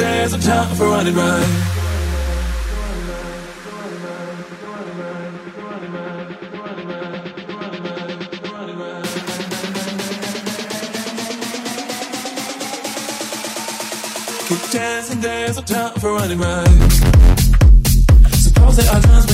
there's a time for running right. Keep dancing, there's a time for running right. Suppose there are times.